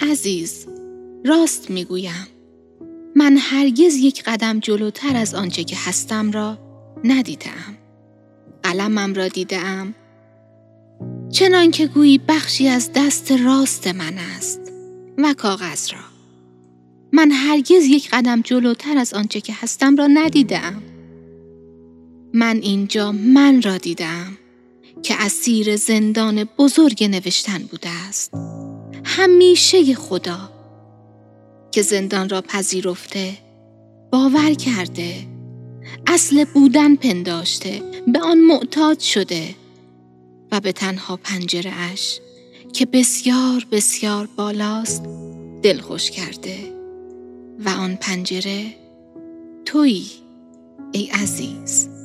عزیز راست می‌گویم. من هرگز یک قدم جلوتر از آنچه که هستم را ندیدم قلمم را دیدم چنان که گویی بخشی از دست راست من است و کاغذ را. من هرگز یک قدم جلوتر از آنچه که هستم را ندیدم من اینجا من را دیدم که اسیر زندان بزرگ نوشتن بوده است. همیشه خدا که زندان را پذیرفته باور کرده اصل بودن پنداشته به آن معتاد شده و به تنها پنجره اش که بسیار بسیار بالاست دلخوش کرده و آن پنجره تویی ای عزیز.